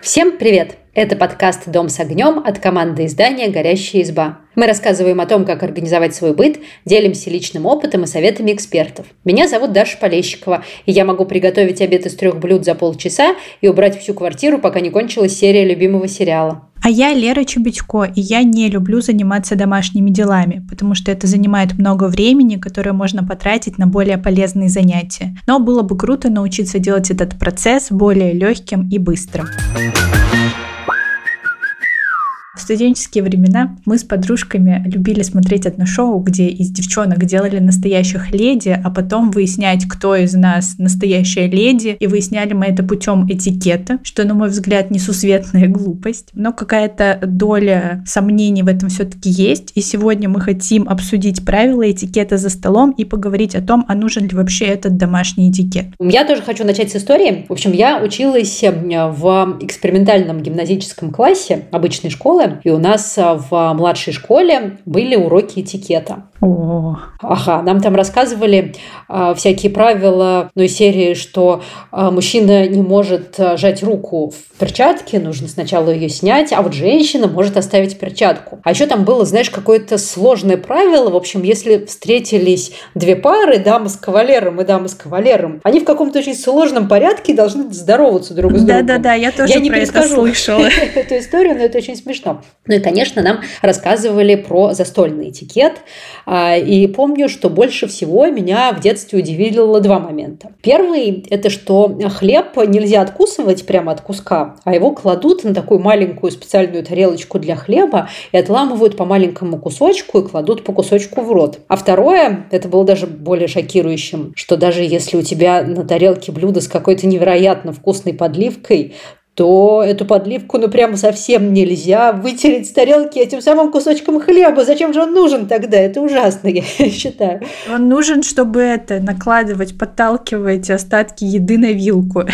Всем привет! Это подкаст «Дом с огнем» от команды издания «Горящая изба». Мы рассказываем о том, как организовать свой быт, делимся личным опытом и советами экспертов. Меня зовут Даша Полещикова, и я могу приготовить обед из трех блюд за полчаса и убрать всю квартиру, пока не кончилась серия любимого сериала. А я Лера Чебедько, и я не люблю заниматься домашними делами, потому что это занимает много времени, которое можно потратить на более полезные занятия. Но было бы круто научиться делать этот процесс более легким и быстрым. Студенческие времена мы с подружками любили смотреть одно шоу, где из девчонок делали настоящих леди, а потом выяснять, кто из нас настоящая леди. И выясняли мы это путем этикета, что, на мой взгляд, несусветная глупость. Но какая-то доля сомнений в этом все-таки есть. И сегодня мы хотим обсудить правила этикета за столом и поговорить о том, а нужен ли вообще этот домашний этикет. Я тоже хочу начать с истории. В общем, я училась э, в экспериментальном гимназическом классе обычной школы, и у нас а, в младшей школе были уроки этикета. О. Ага, нам там рассказывали э, всякие правила, ну, из серии, что э, мужчина не может сжать руку в перчатке, нужно сначала ее снять, а вот женщина может оставить перчатку. А еще там было, знаешь, какое-то сложное правило, в общем, если встретились две пары, дама с кавалером и дама с кавалером, они в каком-то очень сложном порядке должны здороваться друг с другом. Да-да-да, я тоже я не про это слышала. эту историю, но это очень смешно. Ну и, конечно, нам рассказывали про застольный этикет, а, и помню, что больше всего меня в детстве удивило два момента. Первый – это что хлеб нельзя откусывать прямо от куска, а его кладут на такую маленькую специальную тарелочку для хлеба и отламывают по маленькому кусочку и кладут по кусочку в рот. А второе, это было даже более шокирующим, что даже если у тебя на тарелке блюдо с какой-то невероятно вкусной подливкой, то эту подливку ну прямо совсем нельзя вытереть с тарелки этим самым кусочком хлеба. Зачем же он нужен тогда? Это ужасно, я считаю. Он нужен, чтобы это накладывать, подталкивать остатки еды на вилку.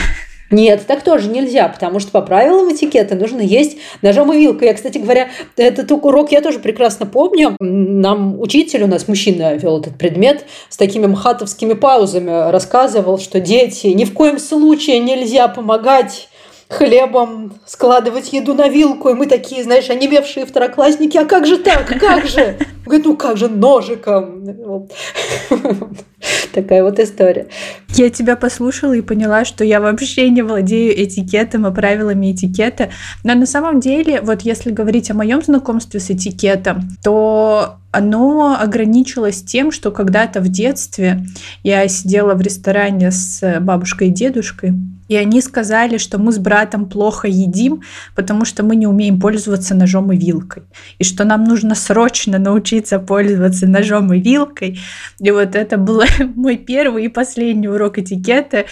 Нет, так тоже нельзя, потому что по правилам этикета нужно есть ножом и вилкой. Я, кстати говоря, этот урок я тоже прекрасно помню. Нам учитель, у нас мужчина вел этот предмет, с такими мхатовскими паузами рассказывал, что дети, ни в коем случае нельзя помогать хлебом складывать еду на вилку, и мы такие, знаешь, онемевшие второклассники, а как же так, как же? Говорит, ну как же ножиком? Такая вот история. Я тебя послушала и поняла, что я вообще не владею этикетом и правилами этикета. Но на самом деле, вот если говорить о моем знакомстве с этикетом, то оно ограничилось тем, что когда-то в детстве я сидела в ресторане с бабушкой и дедушкой, и они сказали, что мы с братом плохо едим, потому что мы не умеем пользоваться ножом и вилкой. И что нам нужно срочно научиться пользоваться ножом и вилкой. И вот это был мой первый и последний урок этикета.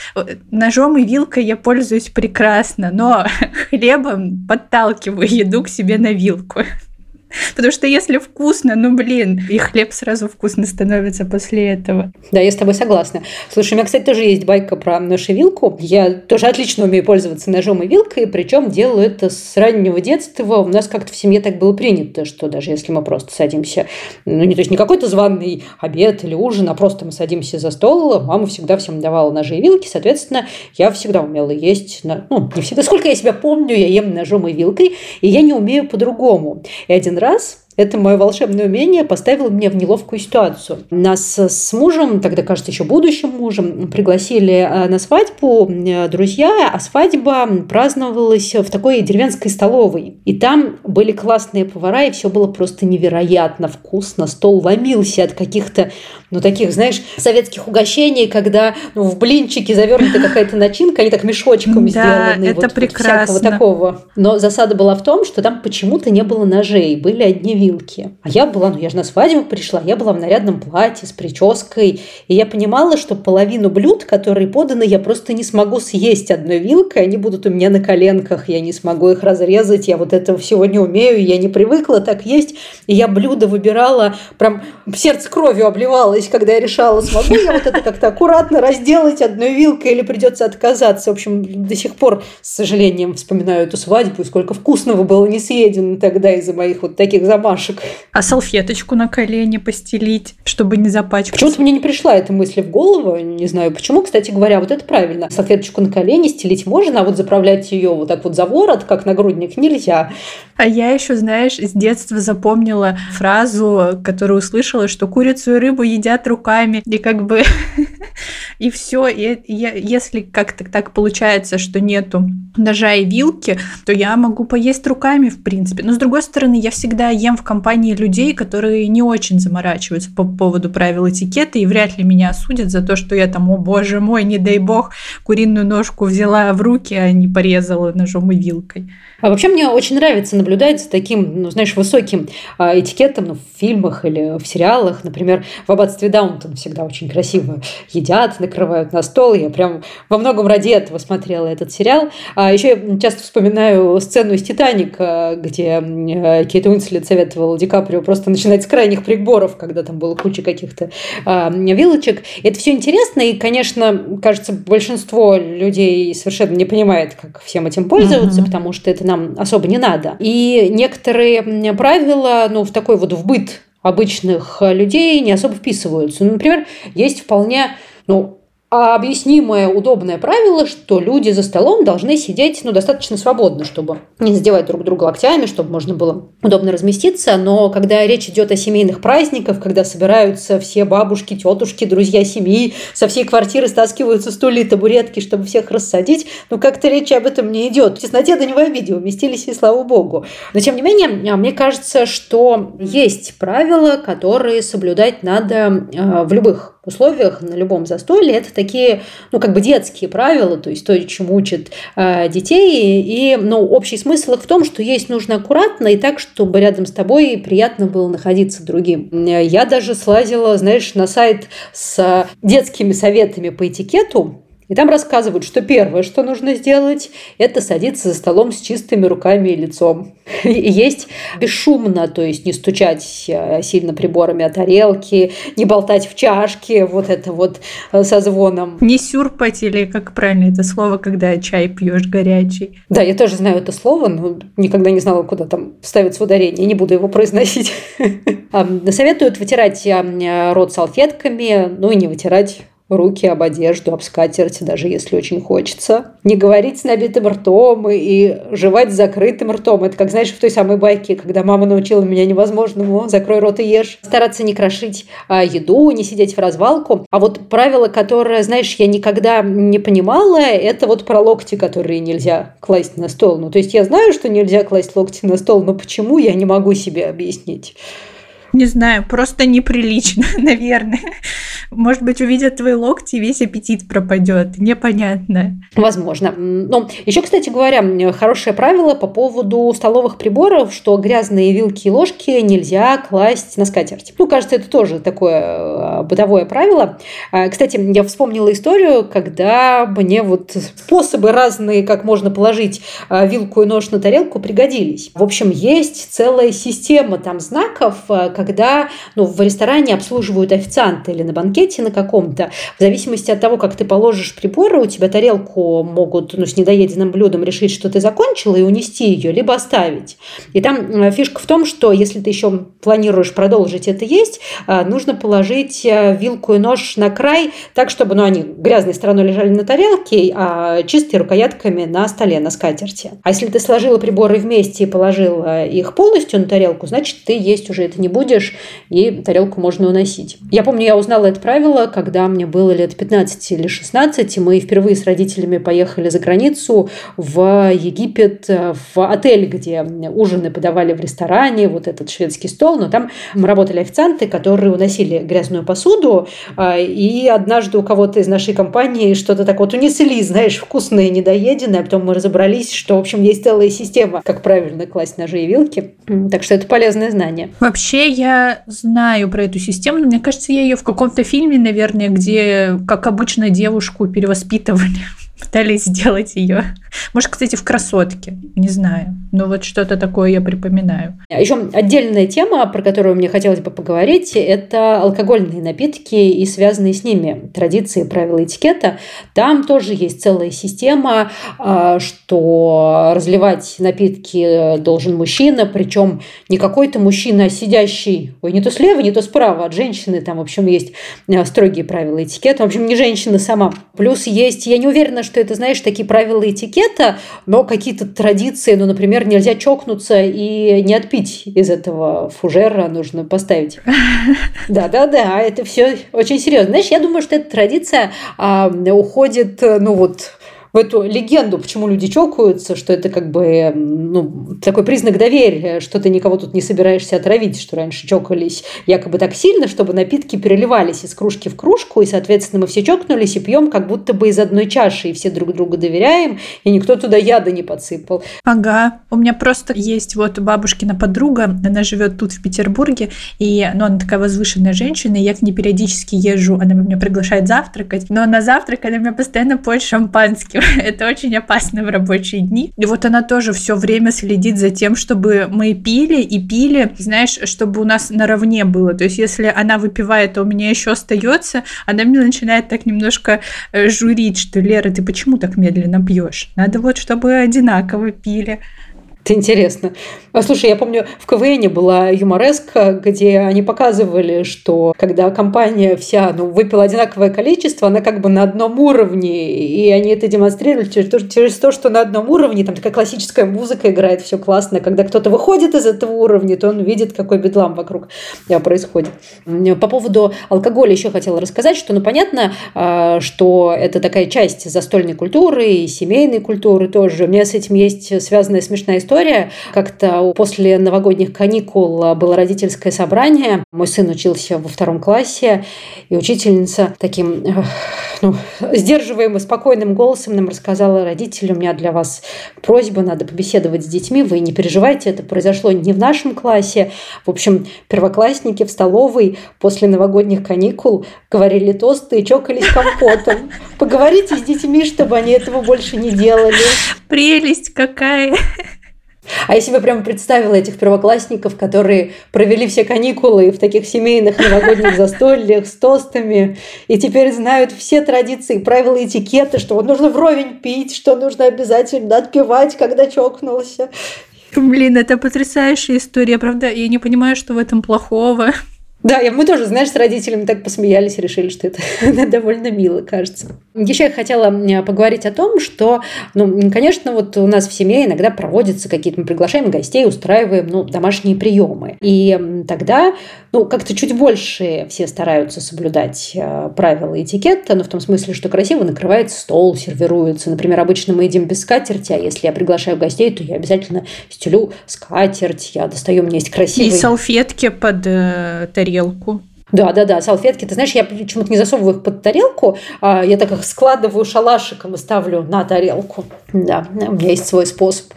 Ножом и вилкой я пользуюсь прекрасно, но хлебом подталкиваю еду к себе на вилку. Потому что если вкусно, ну блин, и хлеб сразу вкусно становится после этого. Да, я с тобой согласна. Слушай, у меня, кстати, тоже есть байка про нож и вилку. Я тоже отлично умею пользоваться ножом и вилкой, причем делаю это с раннего детства. У нас как-то в семье так было принято, что даже если мы просто садимся, ну, не, то есть не какой-то званый обед или ужин, а просто мы садимся за стол, мама всегда всем давала ножи и вилки, соответственно, я всегда умела есть, ну, не всегда, сколько я себя помню, я ем ножом и вилкой, и я не умею по-другому. И один раз это мое волшебное умение поставило меня в неловкую ситуацию. Нас с мужем, тогда, кажется, еще будущим мужем, пригласили э, на свадьбу э, друзья, а свадьба праздновалась в такой деревенской столовой. И там были классные повара, и все было просто невероятно вкусно. Стол ломился от каких-то, ну, таких, знаешь, советских угощений, когда ну, в блинчики завернута какая-то начинка, они так мешочком да, сделаны. это вот, прекрасно. Вот всякого такого. Но засада была в том, что там почему-то не было ножей, были одни вилки. А я была, ну я же на свадьбу пришла, я была в нарядном платье с прической, и я понимала, что половину блюд, которые поданы, я просто не смогу съесть одной вилкой, они будут у меня на коленках, я не смогу их разрезать, я вот этого всего не умею, я не привыкла так есть, и я блюдо выбирала, прям сердце кровью обливалось, когда я решала, смогу я вот это как-то аккуратно разделать одной вилкой или придется отказаться. В общем, до сих пор, с сожалением, вспоминаю эту свадьбу, сколько вкусного было не съедено тогда из-за моих вот таких замахов замашек. А салфеточку на колени постелить, чтобы не запачкать. Почему-то мне не пришла эта мысль в голову, не знаю почему. Кстати говоря, вот это правильно. Салфеточку на колени стелить можно, а вот заправлять ее вот так вот за ворот, как нагрудник, нельзя. А я еще, знаешь, с детства запомнила фразу, которую услышала, что курицу и рыбу едят руками. И как бы и все. Если как-то так получается, что нету ножа и вилки, то я могу поесть руками, в принципе. Но с другой стороны, я всегда ем в компании людей, которые не очень заморачиваются по поводу правил этикета, и вряд ли меня осудят за то, что я там, о боже мой, не дай бог, куриную ножку взяла в руки, а не порезала ножом и вилкой. А вообще мне очень нравится наблюдать за таким, ну, знаешь, высоким а, этикетом ну, в фильмах или в сериалах. Например, в «Аббатстве Даунтон» всегда очень красиво едят, накрывают на стол. Я прям во многом ради этого смотрела этот сериал. А еще я часто вспоминаю сцену из «Титаника», где э, Кейт Уинслет советовала Ди Каприо просто начинать с крайних приборов, когда там было куча каких-то а, вилочек. И это все интересно, и, конечно, кажется, большинство людей совершенно не понимает, как всем этим пользоваться, uh-huh. потому что это нам особо не надо. И некоторые правила, ну, в такой вот в быт обычных людей не особо вписываются. Ну, например, есть вполне ну, объяснимое удобное правило, что люди за столом должны сидеть ну, достаточно свободно, чтобы не задевать друг друга локтями, чтобы можно было удобно разместиться. Но когда речь идет о семейных праздниках, когда собираются все бабушки, тетушки, друзья семьи, со всей квартиры стаскиваются стулья и табуретки, чтобы всех рассадить, ну как-то речь об этом не идет. В тесноте да не в обиде уместились, и слава богу. Но тем не менее, а, мне кажется, что есть правила, которые соблюдать надо а, в любых условиях, на любом застолье. Это такие, ну, как бы детские правила, то есть то, чему учат э, детей. И, ну, общий смысл их в том, что есть нужно аккуратно и так, чтобы рядом с тобой приятно было находиться другим. Я даже слазила, знаешь, на сайт с детскими советами по этикету, и там рассказывают, что первое, что нужно сделать, это садиться за столом с чистыми руками и лицом. И есть бесшумно, то есть не стучать э, сильно приборами о тарелки, не болтать в чашке, вот это вот э, со звоном. Не сюрпать или как правильно это слово, когда чай пьешь горячий. Да, я тоже знаю это слово, но никогда не знала, куда там ставится ударение, не буду его произносить. Советуют вытирать э, рот салфетками, ну и не вытирать руки об одежду, об скатерть, даже если очень хочется. Не говорить с набитым ртом и жевать с закрытым ртом. Это как, знаешь, в той самой байке, когда мама научила меня невозможному «закрой рот и ешь». Стараться не крошить а, еду, не сидеть в развалку. А вот правило, которое, знаешь, я никогда не понимала, это вот про локти, которые нельзя класть на стол. Ну, то есть я знаю, что нельзя класть локти на стол, но почему, я не могу себе объяснить. Не знаю, просто неприлично, наверное. Может быть, увидят твои локти, и весь аппетит пропадет. Непонятно. Возможно. Ну, еще, кстати говоря, хорошее правило по поводу столовых приборов, что грязные вилки и ложки нельзя класть на скатерть. Ну, кажется, это тоже такое э, бытовое правило. А, кстати, я вспомнила историю, когда мне вот способы разные, как можно положить э, вилку и нож на тарелку, пригодились. В общем, есть целая система там знаков, э, когда ну, в ресторане обслуживают официанты или на банкете на каком-то, в зависимости от того, как ты положишь приборы, у тебя тарелку могут ну, с недоеденным блюдом решить, что ты закончила, и унести ее, либо оставить. И там э, фишка в том, что если ты еще планируешь продолжить это есть, э, нужно положить э, вилку и нож на край, так, чтобы ну, они грязной стороной лежали на тарелке, а чистые рукоятками на столе, на скатерти. А если ты сложила приборы вместе и положила их полностью на тарелку, значит, ты есть уже это не будешь, будешь, и тарелку можно уносить. Я помню, я узнала это правило, когда мне было лет 15 или 16, и мы впервые с родителями поехали за границу в Египет, в отель, где ужины подавали в ресторане, вот этот шведский стол, но там работали официанты, которые уносили грязную посуду, а, и однажды у кого-то из нашей компании что-то так вот унесли, знаешь, вкусное, недоеденное, а потом мы разобрались, что, в общем, есть целая система, как правильно класть ножи и вилки. Так что это полезное знание. Вообще, я знаю про эту систему, но мне кажется, я ее в каком-то фильме, наверное, где, как обычно, девушку перевоспитывали пытались сделать ее. Может, кстати, в красотке, не знаю. Но вот что-то такое я припоминаю. Еще отдельная тема, про которую мне хотелось бы поговорить, это алкогольные напитки и связанные с ними традиции, правила этикета. Там тоже есть целая система, а, что разливать напитки должен мужчина, причем не какой-то мужчина, а сидящий, ой, не то слева, не то справа от женщины, там, в общем, есть а, строгие правила этикета. В общем, не женщина сама. Плюс есть, я не уверена, что это, знаешь, такие правила этикета, но какие-то традиции, ну, например, нельзя чокнуться и не отпить из этого фужера, нужно поставить. Да-да-да, это все очень серьезно. Знаешь, я думаю, что эта традиция а, уходит, ну вот, в эту легенду, почему люди чокаются, что это как бы ну, такой признак доверия, что ты никого тут не собираешься отравить, что раньше чокались якобы так сильно, чтобы напитки переливались из кружки в кружку, и, соответственно, мы все чокнулись и пьем как будто бы из одной чаши, и все друг другу доверяем, и никто туда яда не подсыпал. Ага, у меня просто есть вот бабушкина подруга, она живет тут в Петербурге, и ну, она такая возвышенная женщина, и я к ней периодически езжу, она меня приглашает завтракать, но на завтрак она меня постоянно поет шампанским. Это очень опасно в рабочие дни. И вот она тоже все время следит за тем, чтобы мы пили и пили, знаешь, чтобы у нас наравне было. То есть, если она выпивает, а у меня еще остается, она мне начинает так немножко э, журить, что Лера, ты почему так медленно пьешь? Надо вот, чтобы одинаково пили. Это интересно. А, слушай, я помню, в КВН была юмореска, где они показывали, что когда компания вся ну, выпила одинаковое количество, она как бы на одном уровне, и они это демонстрировали через то, через то что на одном уровне, там такая классическая музыка играет, все классно. Когда кто-то выходит из этого уровня, то он видит, какой бедлам вокруг э, происходит. По поводу алкоголя еще хотела рассказать, что, ну, понятно, а, что это такая часть застольной культуры и семейной культуры тоже. У меня с этим есть связанная смешная история история. Как-то после новогодних каникул было родительское собрание. Мой сын учился во втором классе, и учительница таким ну, сдерживаемым, спокойным голосом нам рассказала родителям, у меня для вас просьба, надо побеседовать с детьми, вы не переживайте, это произошло не в нашем классе. В общем, первоклассники в столовой после новогодних каникул говорили тосты и чокались компотом. Поговорите с детьми, чтобы они этого больше не делали. Прелесть какая! А я себе прямо представила этих первоклассников, которые провели все каникулы в таких семейных новогодних застольях с тостами, и теперь знают все традиции, правила этикета, что вот нужно вровень пить, что нужно обязательно отпевать, когда чокнулся. Блин, это потрясающая история, правда? Я не понимаю, что в этом плохого. Да, мы тоже, знаешь, с родителями так посмеялись, решили, что это довольно мило, кажется. Еще я хотела поговорить о том, что, ну, конечно, вот у нас в семье иногда проводятся какие-то, мы приглашаем гостей, устраиваем, ну, домашние приемы. И тогда, ну, как-то чуть больше все стараются соблюдать э, правила этикета, но в том смысле, что красиво накрывается стол, сервируется. Например, обычно мы едим без скатерти, а если я приглашаю гостей, то я обязательно стелю скатерть, я достаю, меня есть красивые... И салфетки под э, тарелку. Да, да, да, салфетки. Ты знаешь, я почему-то не засовываю их под тарелку, а я так их складываю шалашиком и ставлю на тарелку. Да, у меня есть свой способ.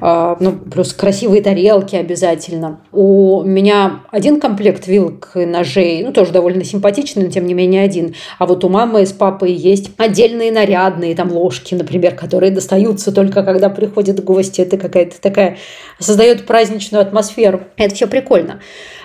А, ну, плюс красивые тарелки обязательно. У меня один комплект вилок и ножей, ну, тоже довольно симпатичный, но тем не менее один. А вот у мамы с папой есть отдельные нарядные там ложки, например, которые достаются только когда приходят гости. Это какая-то такая, создает праздничную атмосферу. Это все прикольно.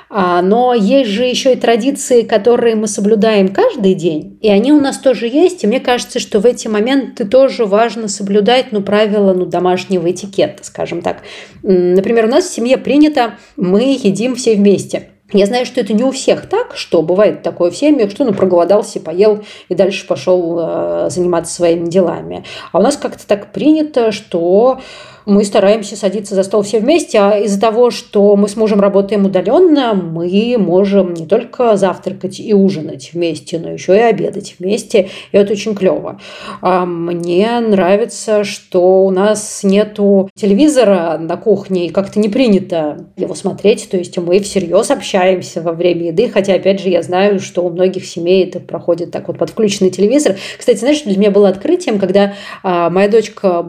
А, но есть же еще и традиции, которые мы соблюдаем каждый день, и они у нас тоже есть. И мне кажется, что в эти моменты тоже важно соблюдать ну, правила ну, домашнего этикета, скажем так. Например, у нас в семье принято, мы едим все вместе. Я знаю, что это не у всех так, что бывает такое в семьях, что ну проголодался, поел и дальше пошел э, заниматься своими делами. А у нас как-то так принято, что мы стараемся садиться за стол все вместе, а из-за того, что мы с мужем работаем удаленно, мы можем не только завтракать и ужинать вместе, но еще и обедать вместе, и это очень клево. А мне нравится, что у нас нету телевизора на кухне, и как-то не принято его смотреть, то есть мы всерьез общаемся во время еды, хотя, опять же, я знаю, что у многих семей это проходит так вот под включенный телевизор. Кстати, знаешь, для меня было открытием, когда а, моя дочка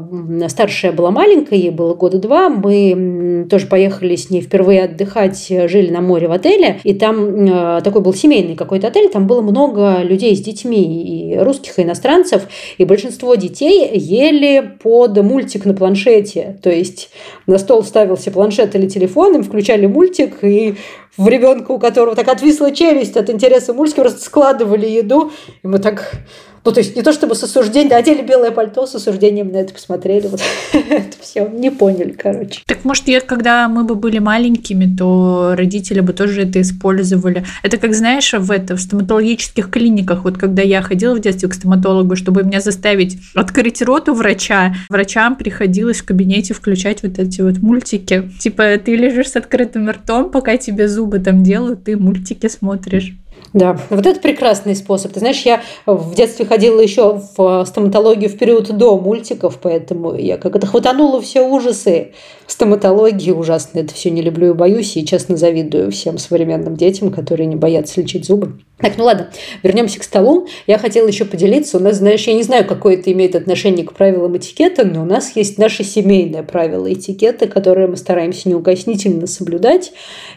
старшая была маленькая, маленькая, ей было года два, мы тоже поехали с ней впервые отдыхать, жили на море в отеле, и там э, такой был семейный какой-то отель, там было много людей с детьми, и русских, и иностранцев, и большинство детей ели под мультик на планшете, то есть на стол ставился планшет или телефон, им включали мультик, и в ребенка, у которого так отвисла челюсть от интереса мультика, просто складывали еду, и мы так ну, то есть не то чтобы с осуждением, одели белое пальто, с осуждением на это посмотрели. Вот это все не поняли, короче. Так может, я, когда мы бы были маленькими, то родители бы тоже это использовали. Это как, знаешь, в, это, в стоматологических клиниках, вот когда я ходила в детстве к стоматологу, чтобы меня заставить открыть рот у врача, врачам приходилось в кабинете включать вот эти вот мультики. Типа ты лежишь с открытым ртом, пока тебе зубы там делают, ты мультики смотришь. Да, вот это прекрасный способ. Ты знаешь, я в детстве ходила еще в стоматологию в период до мультиков, поэтому я как это хватанула все ужасы стоматологии ужасно. Это все не люблю и боюсь, и честно завидую всем современным детям, которые не боятся лечить зубы. Так, ну ладно, вернемся к столу. Я хотела еще поделиться. У нас, знаешь, я не знаю, какое это имеет отношение к правилам этикета, но у нас есть наше семейное правило этикета, которое мы стараемся неукоснительно соблюдать.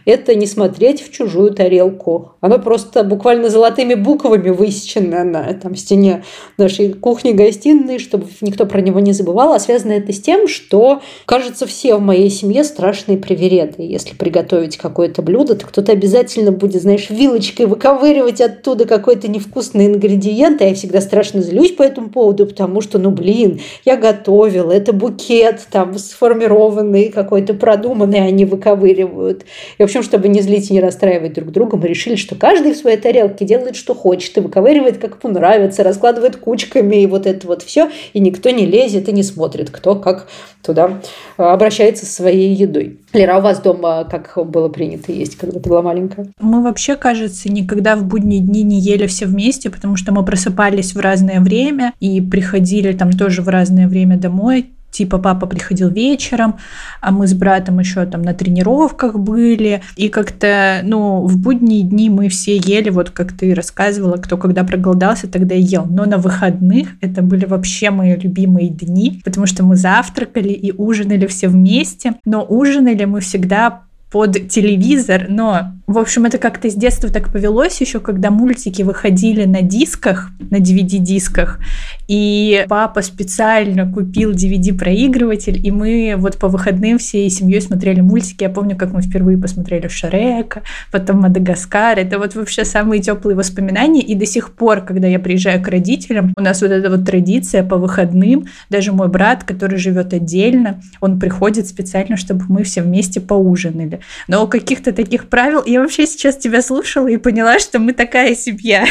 Это не смотреть в чужую тарелку. Оно просто буквально золотыми буквами высечено на там, стене нашей кухни-гостиной, чтобы никто про него не забывал. А связано это с тем, что, кажется, все в моей семье страшные привереды. Если приготовить какое-то блюдо, то кто-то обязательно будет, знаешь, вилочкой выковыривать оттуда какой-то невкусный ингредиент. А я всегда страшно злюсь по этому поводу, потому что, ну, блин, я готовила, это букет там сформированный, какой-то продуманный, они выковыривают. И, в общем, чтобы не злить и не расстраивать друг друга, мы решили, что каждый в своей тарелке делает, что хочет, и выковыривает, как ему нравится, раскладывает кучками, и вот это вот все, и никто не лезет и не смотрит, кто как туда обращается общается со своей едой. Лера, а у вас дома как было принято есть, когда ты была маленькая? Мы вообще, кажется, никогда в будние дни не ели все вместе, потому что мы просыпались в разное время и приходили там тоже в разное время домой типа папа приходил вечером, а мы с братом еще там на тренировках были, и как-то, ну, в будние дни мы все ели, вот как ты рассказывала, кто когда проголодался, тогда и ел. Но на выходных это были вообще мои любимые дни, потому что мы завтракали и ужинали все вместе, но ужинали мы всегда под телевизор, но, в общем, это как-то с детства так повелось еще, когда мультики выходили на дисках, на DVD-дисках, и папа специально купил DVD-проигрыватель, и мы вот по выходным всей семьей смотрели мультики. Я помню, как мы впервые посмотрели Шрека, потом Мадагаскар. Это вот вообще самые теплые воспоминания, и до сих пор, когда я приезжаю к родителям, у нас вот эта вот традиция по выходным, даже мой брат, который живет отдельно, он приходит специально, чтобы мы все вместе поужинали. Но каких-то таких правил... Я вообще сейчас тебя слушала и поняла, что мы такая семья.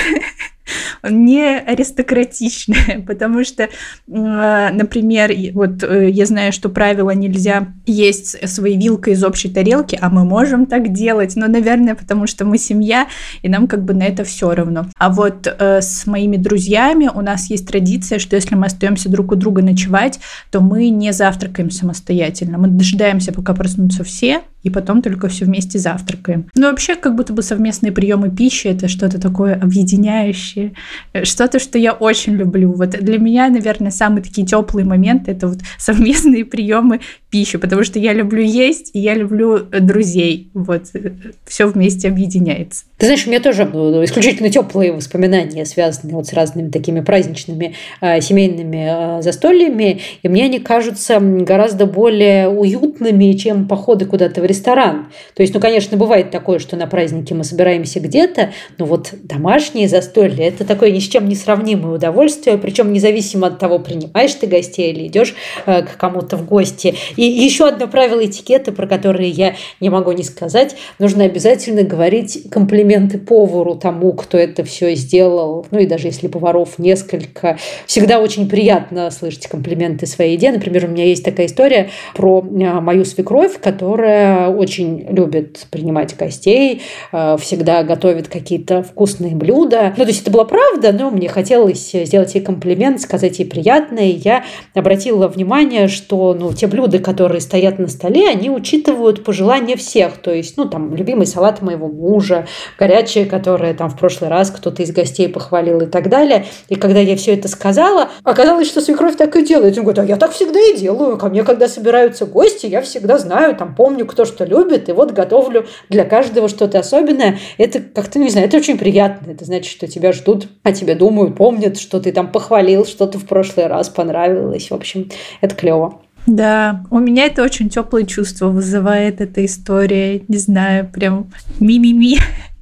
Не аристократичная, потому что, а, например, вот э, я знаю, что правило нельзя есть своей вилкой из общей тарелки, а мы можем так делать, но, наверное, потому что мы семья, и нам как бы на это все равно. А вот э, с моими друзьями у нас есть традиция, что если мы остаемся друг у друга ночевать, то мы не завтракаем самостоятельно, мы дожидаемся, пока проснутся все, и потом только все вместе завтракаем. Но вообще, как будто бы совместные приемы пищи это что-то такое объединяющее, вещи, э, что-то, что я очень люблю. Вот для меня, наверное, самые такие теплые моменты это вот совместные приемы пищи, потому что я люблю есть, и я люблю э, друзей. Вот э, все вместе объединяется. Ты знаешь, у меня тоже ну, исключительно теплые воспоминания, связанные вот с разными такими праздничными э, семейными э, застольями, и мне они кажутся гораздо более уютными, чем походы куда-то в ресторан. То есть, ну, конечно, бывает такое, что на празднике мы собираемся где-то, но вот домашние застолья – это такое ни с чем не сравнимое удовольствие, причем независимо от того, принимаешь ты гостей или идешь э, к кому-то в гости. И еще одно правило этикета, про которое я не могу не сказать. Нужно обязательно говорить комплименты повару, тому, кто это все сделал. Ну и даже если поваров несколько. Всегда очень приятно слышать комплименты своей еде. Например, у меня есть такая история про э, мою свекровь, которая очень любит принимать гостей, э, всегда готовит какие-то вкусные блюда. Ну, то есть это была правда, но мне хотелось сделать ей комплимент, сказать ей приятное. Я обратила внимание, что ну, те блюда, которые стоят на столе, они учитывают пожелания всех. То есть, ну, там, любимый салат моего мужа, горячее, которое там в прошлый раз кто-то из гостей похвалил и так далее. И когда я все это сказала, оказалось, что свекровь так и делает. Он говорит, а я так всегда и делаю. Ко мне, когда собираются гости, я всегда знаю, там помню, кто что любит, и вот готовлю для каждого что-то особенное. Это как-то, не знаю, это очень приятно. Это значит, что тебя ждут, о тебе думают, помнят, что ты там похвалил, что-то в прошлый раз понравилось. В общем, это клево. Да, у меня это очень теплые чувства вызывает эта история. Не знаю, прям ми-ми-ми.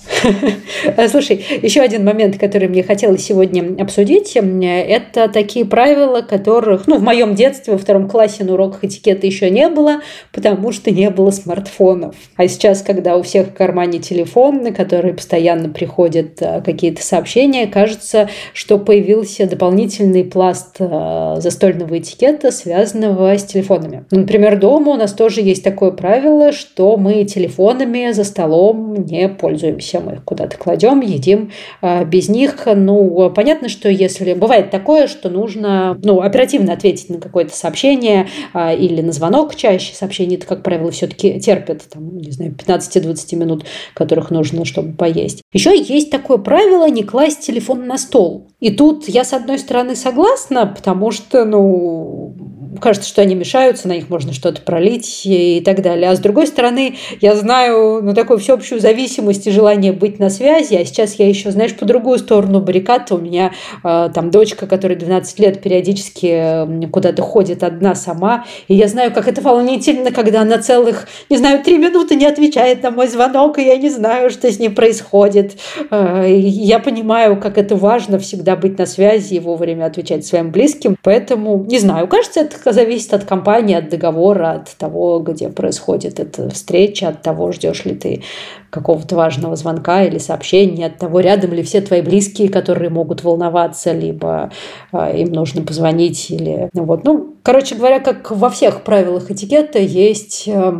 Слушай, еще один момент, который мне хотелось сегодня обсудить, это такие правила, которых, ну, в моем детстве во втором классе на уроках этикета еще не было, потому что не было смартфонов. А сейчас, когда у всех в кармане телефон, на который постоянно приходят э, какие-то сообщения, кажется, что появился дополнительный пласт э, застольного этикета, связанного с телефонами. Например, дома у нас тоже есть такое правило, что мы телефонами за столом не пользуемся мы их куда-то кладем, едим а, без них. Ну, понятно, что если бывает такое, что нужно ну, оперативно ответить на какое-то сообщение а, или на звонок чаще, сообщения это, как правило, все-таки терпят, там, не знаю, 15-20 минут, которых нужно, чтобы поесть. Еще есть такое правило не класть телефон на стол. И тут я, с одной стороны, согласна, потому что, ну, кажется, что они мешаются, на них можно что-то пролить и так далее. А с другой стороны, я знаю ну, такую всеобщую зависимость и желание быть на связи, а сейчас я еще, знаешь, по другую сторону баррикад. У меня э, там дочка, которая 12 лет периодически куда-то ходит одна сама, и я знаю, как это волнительно, когда она целых, не знаю, три минуты не отвечает на мой звонок, и я не знаю, что с ней происходит. Э, я понимаю, как это важно всегда быть на связи и вовремя отвечать своим близким, поэтому, не знаю, кажется, это зависит от компании, от договора, от того, где происходит эта встреча, от того, ждешь ли ты какого-то важного звонка или сообщения, от того, рядом ли все твои близкие, которые могут волноваться, либо э, им нужно позвонить или вот. Ну, короче говоря, как во всех правилах этикета есть э,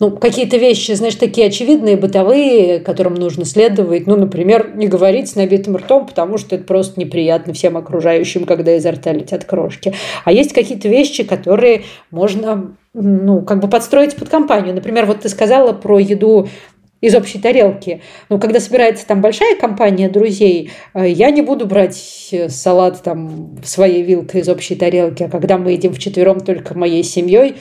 ну, какие-то вещи, знаешь, такие очевидные, бытовые, которым нужно следовать. Ну, например, не говорить с набитым ртом, потому что это просто неприятно всем окружающим, когда изо рта летят крошки. А есть какие-то вещи, которые можно ну, как бы подстроить под компанию. Например, вот ты сказала про еду из общей тарелки. Но когда собирается там большая компания друзей, э, я не буду брать салат там своей вилкой из общей тарелки, а когда мы едим вчетвером только моей семьей,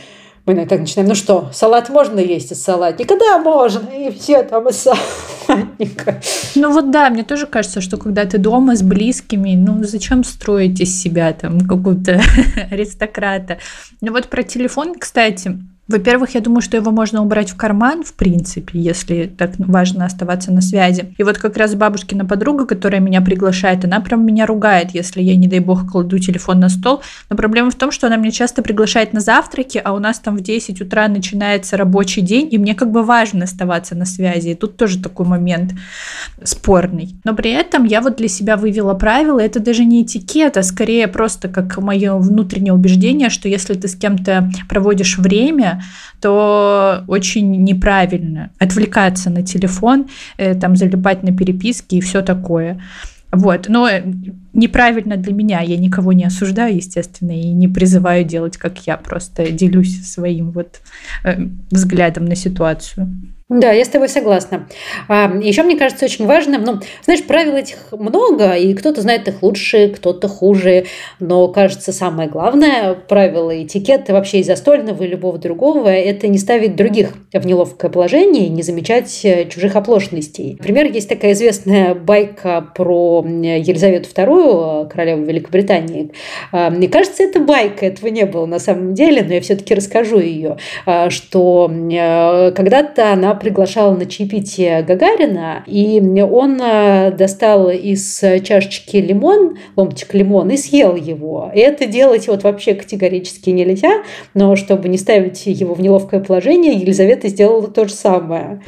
мы иногда начинаем, ну что, салат можно есть из салатника? Да, можно, и все там из салатника. Ну вот да, мне тоже кажется, что когда ты дома с близкими, ну зачем строить из себя там какого-то аристократа? Ну вот про телефон, кстати, во-первых, я думаю, что его можно убрать в карман, в принципе, если так важно оставаться на связи. И вот как раз бабушкина подруга, которая меня приглашает, она прям меня ругает, если я, не дай бог, кладу телефон на стол. Но проблема в том, что она меня часто приглашает на завтраки, а у нас там в 10 утра начинается рабочий день, и мне как бы важно оставаться на связи. И тут тоже такой момент спорный. Но при этом я вот для себя вывела правила, это даже не этикет, а скорее просто как мое внутреннее убеждение, что если ты с кем-то проводишь время, то очень неправильно отвлекаться на телефон, э, там залипать на переписки и все такое. Вот, но неправильно для меня, я никого не осуждаю, естественно, и не призываю делать, как я, просто делюсь своим вот э, взглядом на ситуацию. Да, я с тобой согласна. А, еще мне кажется очень важным, ну, знаешь, правил этих много, и кто-то знает их лучше, кто-то хуже, но, кажется, самое главное правило этикета вообще и застольного, и любого другого, это не ставить других в неловкое положение и не замечать э, чужих оплошностей. Например, есть такая известная байка про Елизавету II, королеву Великобритании. А, мне кажется, это байка, этого не было на самом деле, но я все-таки расскажу ее, а, что э, когда-то она приглашала на чаепитие Гагарина, и он э, достал из чашечки лимон, ломтик лимона, и съел его. И это делать вот вообще категорически нельзя, но чтобы не ставить его в неловкое положение, Елизавета сделала то же самое.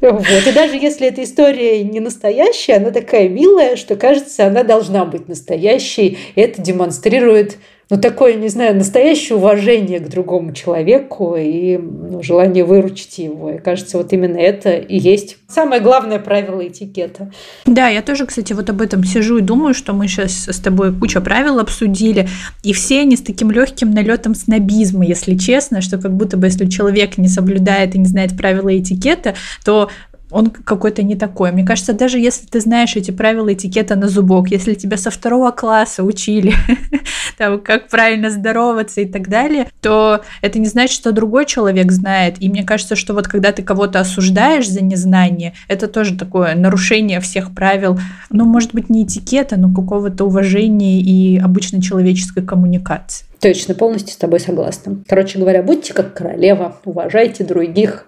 Вот. И даже если эта история не настоящая, она такая милая, что кажется, она должна быть настоящей. И это демонстрирует ну, такое, не знаю, настоящее уважение к другому человеку и ну, желание выручить его. И кажется, вот именно это и есть самое главное правило этикета. Да, я тоже, кстати, вот об этом сижу и думаю, что мы сейчас с тобой куча правил обсудили, и все они с таким легким налетом снобизма, если честно, что как будто бы если человек не соблюдает и не знает правила этикета, то он какой-то не такой. Мне кажется, даже если ты знаешь эти правила этикета на зубок, если тебя со второго класса учили, там, как правильно здороваться и так далее, то это не значит, что другой человек знает. И мне кажется, что вот когда ты кого-то осуждаешь за незнание, это тоже такое нарушение всех правил, ну, может быть, не этикета, но какого-то уважения и обычной человеческой коммуникации. Точно, полностью с тобой согласна. Короче говоря, будьте как королева, уважайте других.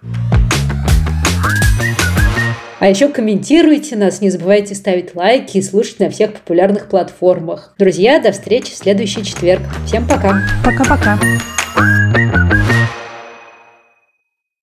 А еще комментируйте нас, не забывайте ставить лайки и слушать на всех популярных платформах. Друзья, до встречи в следующий четверг. Всем пока. Пока-пока.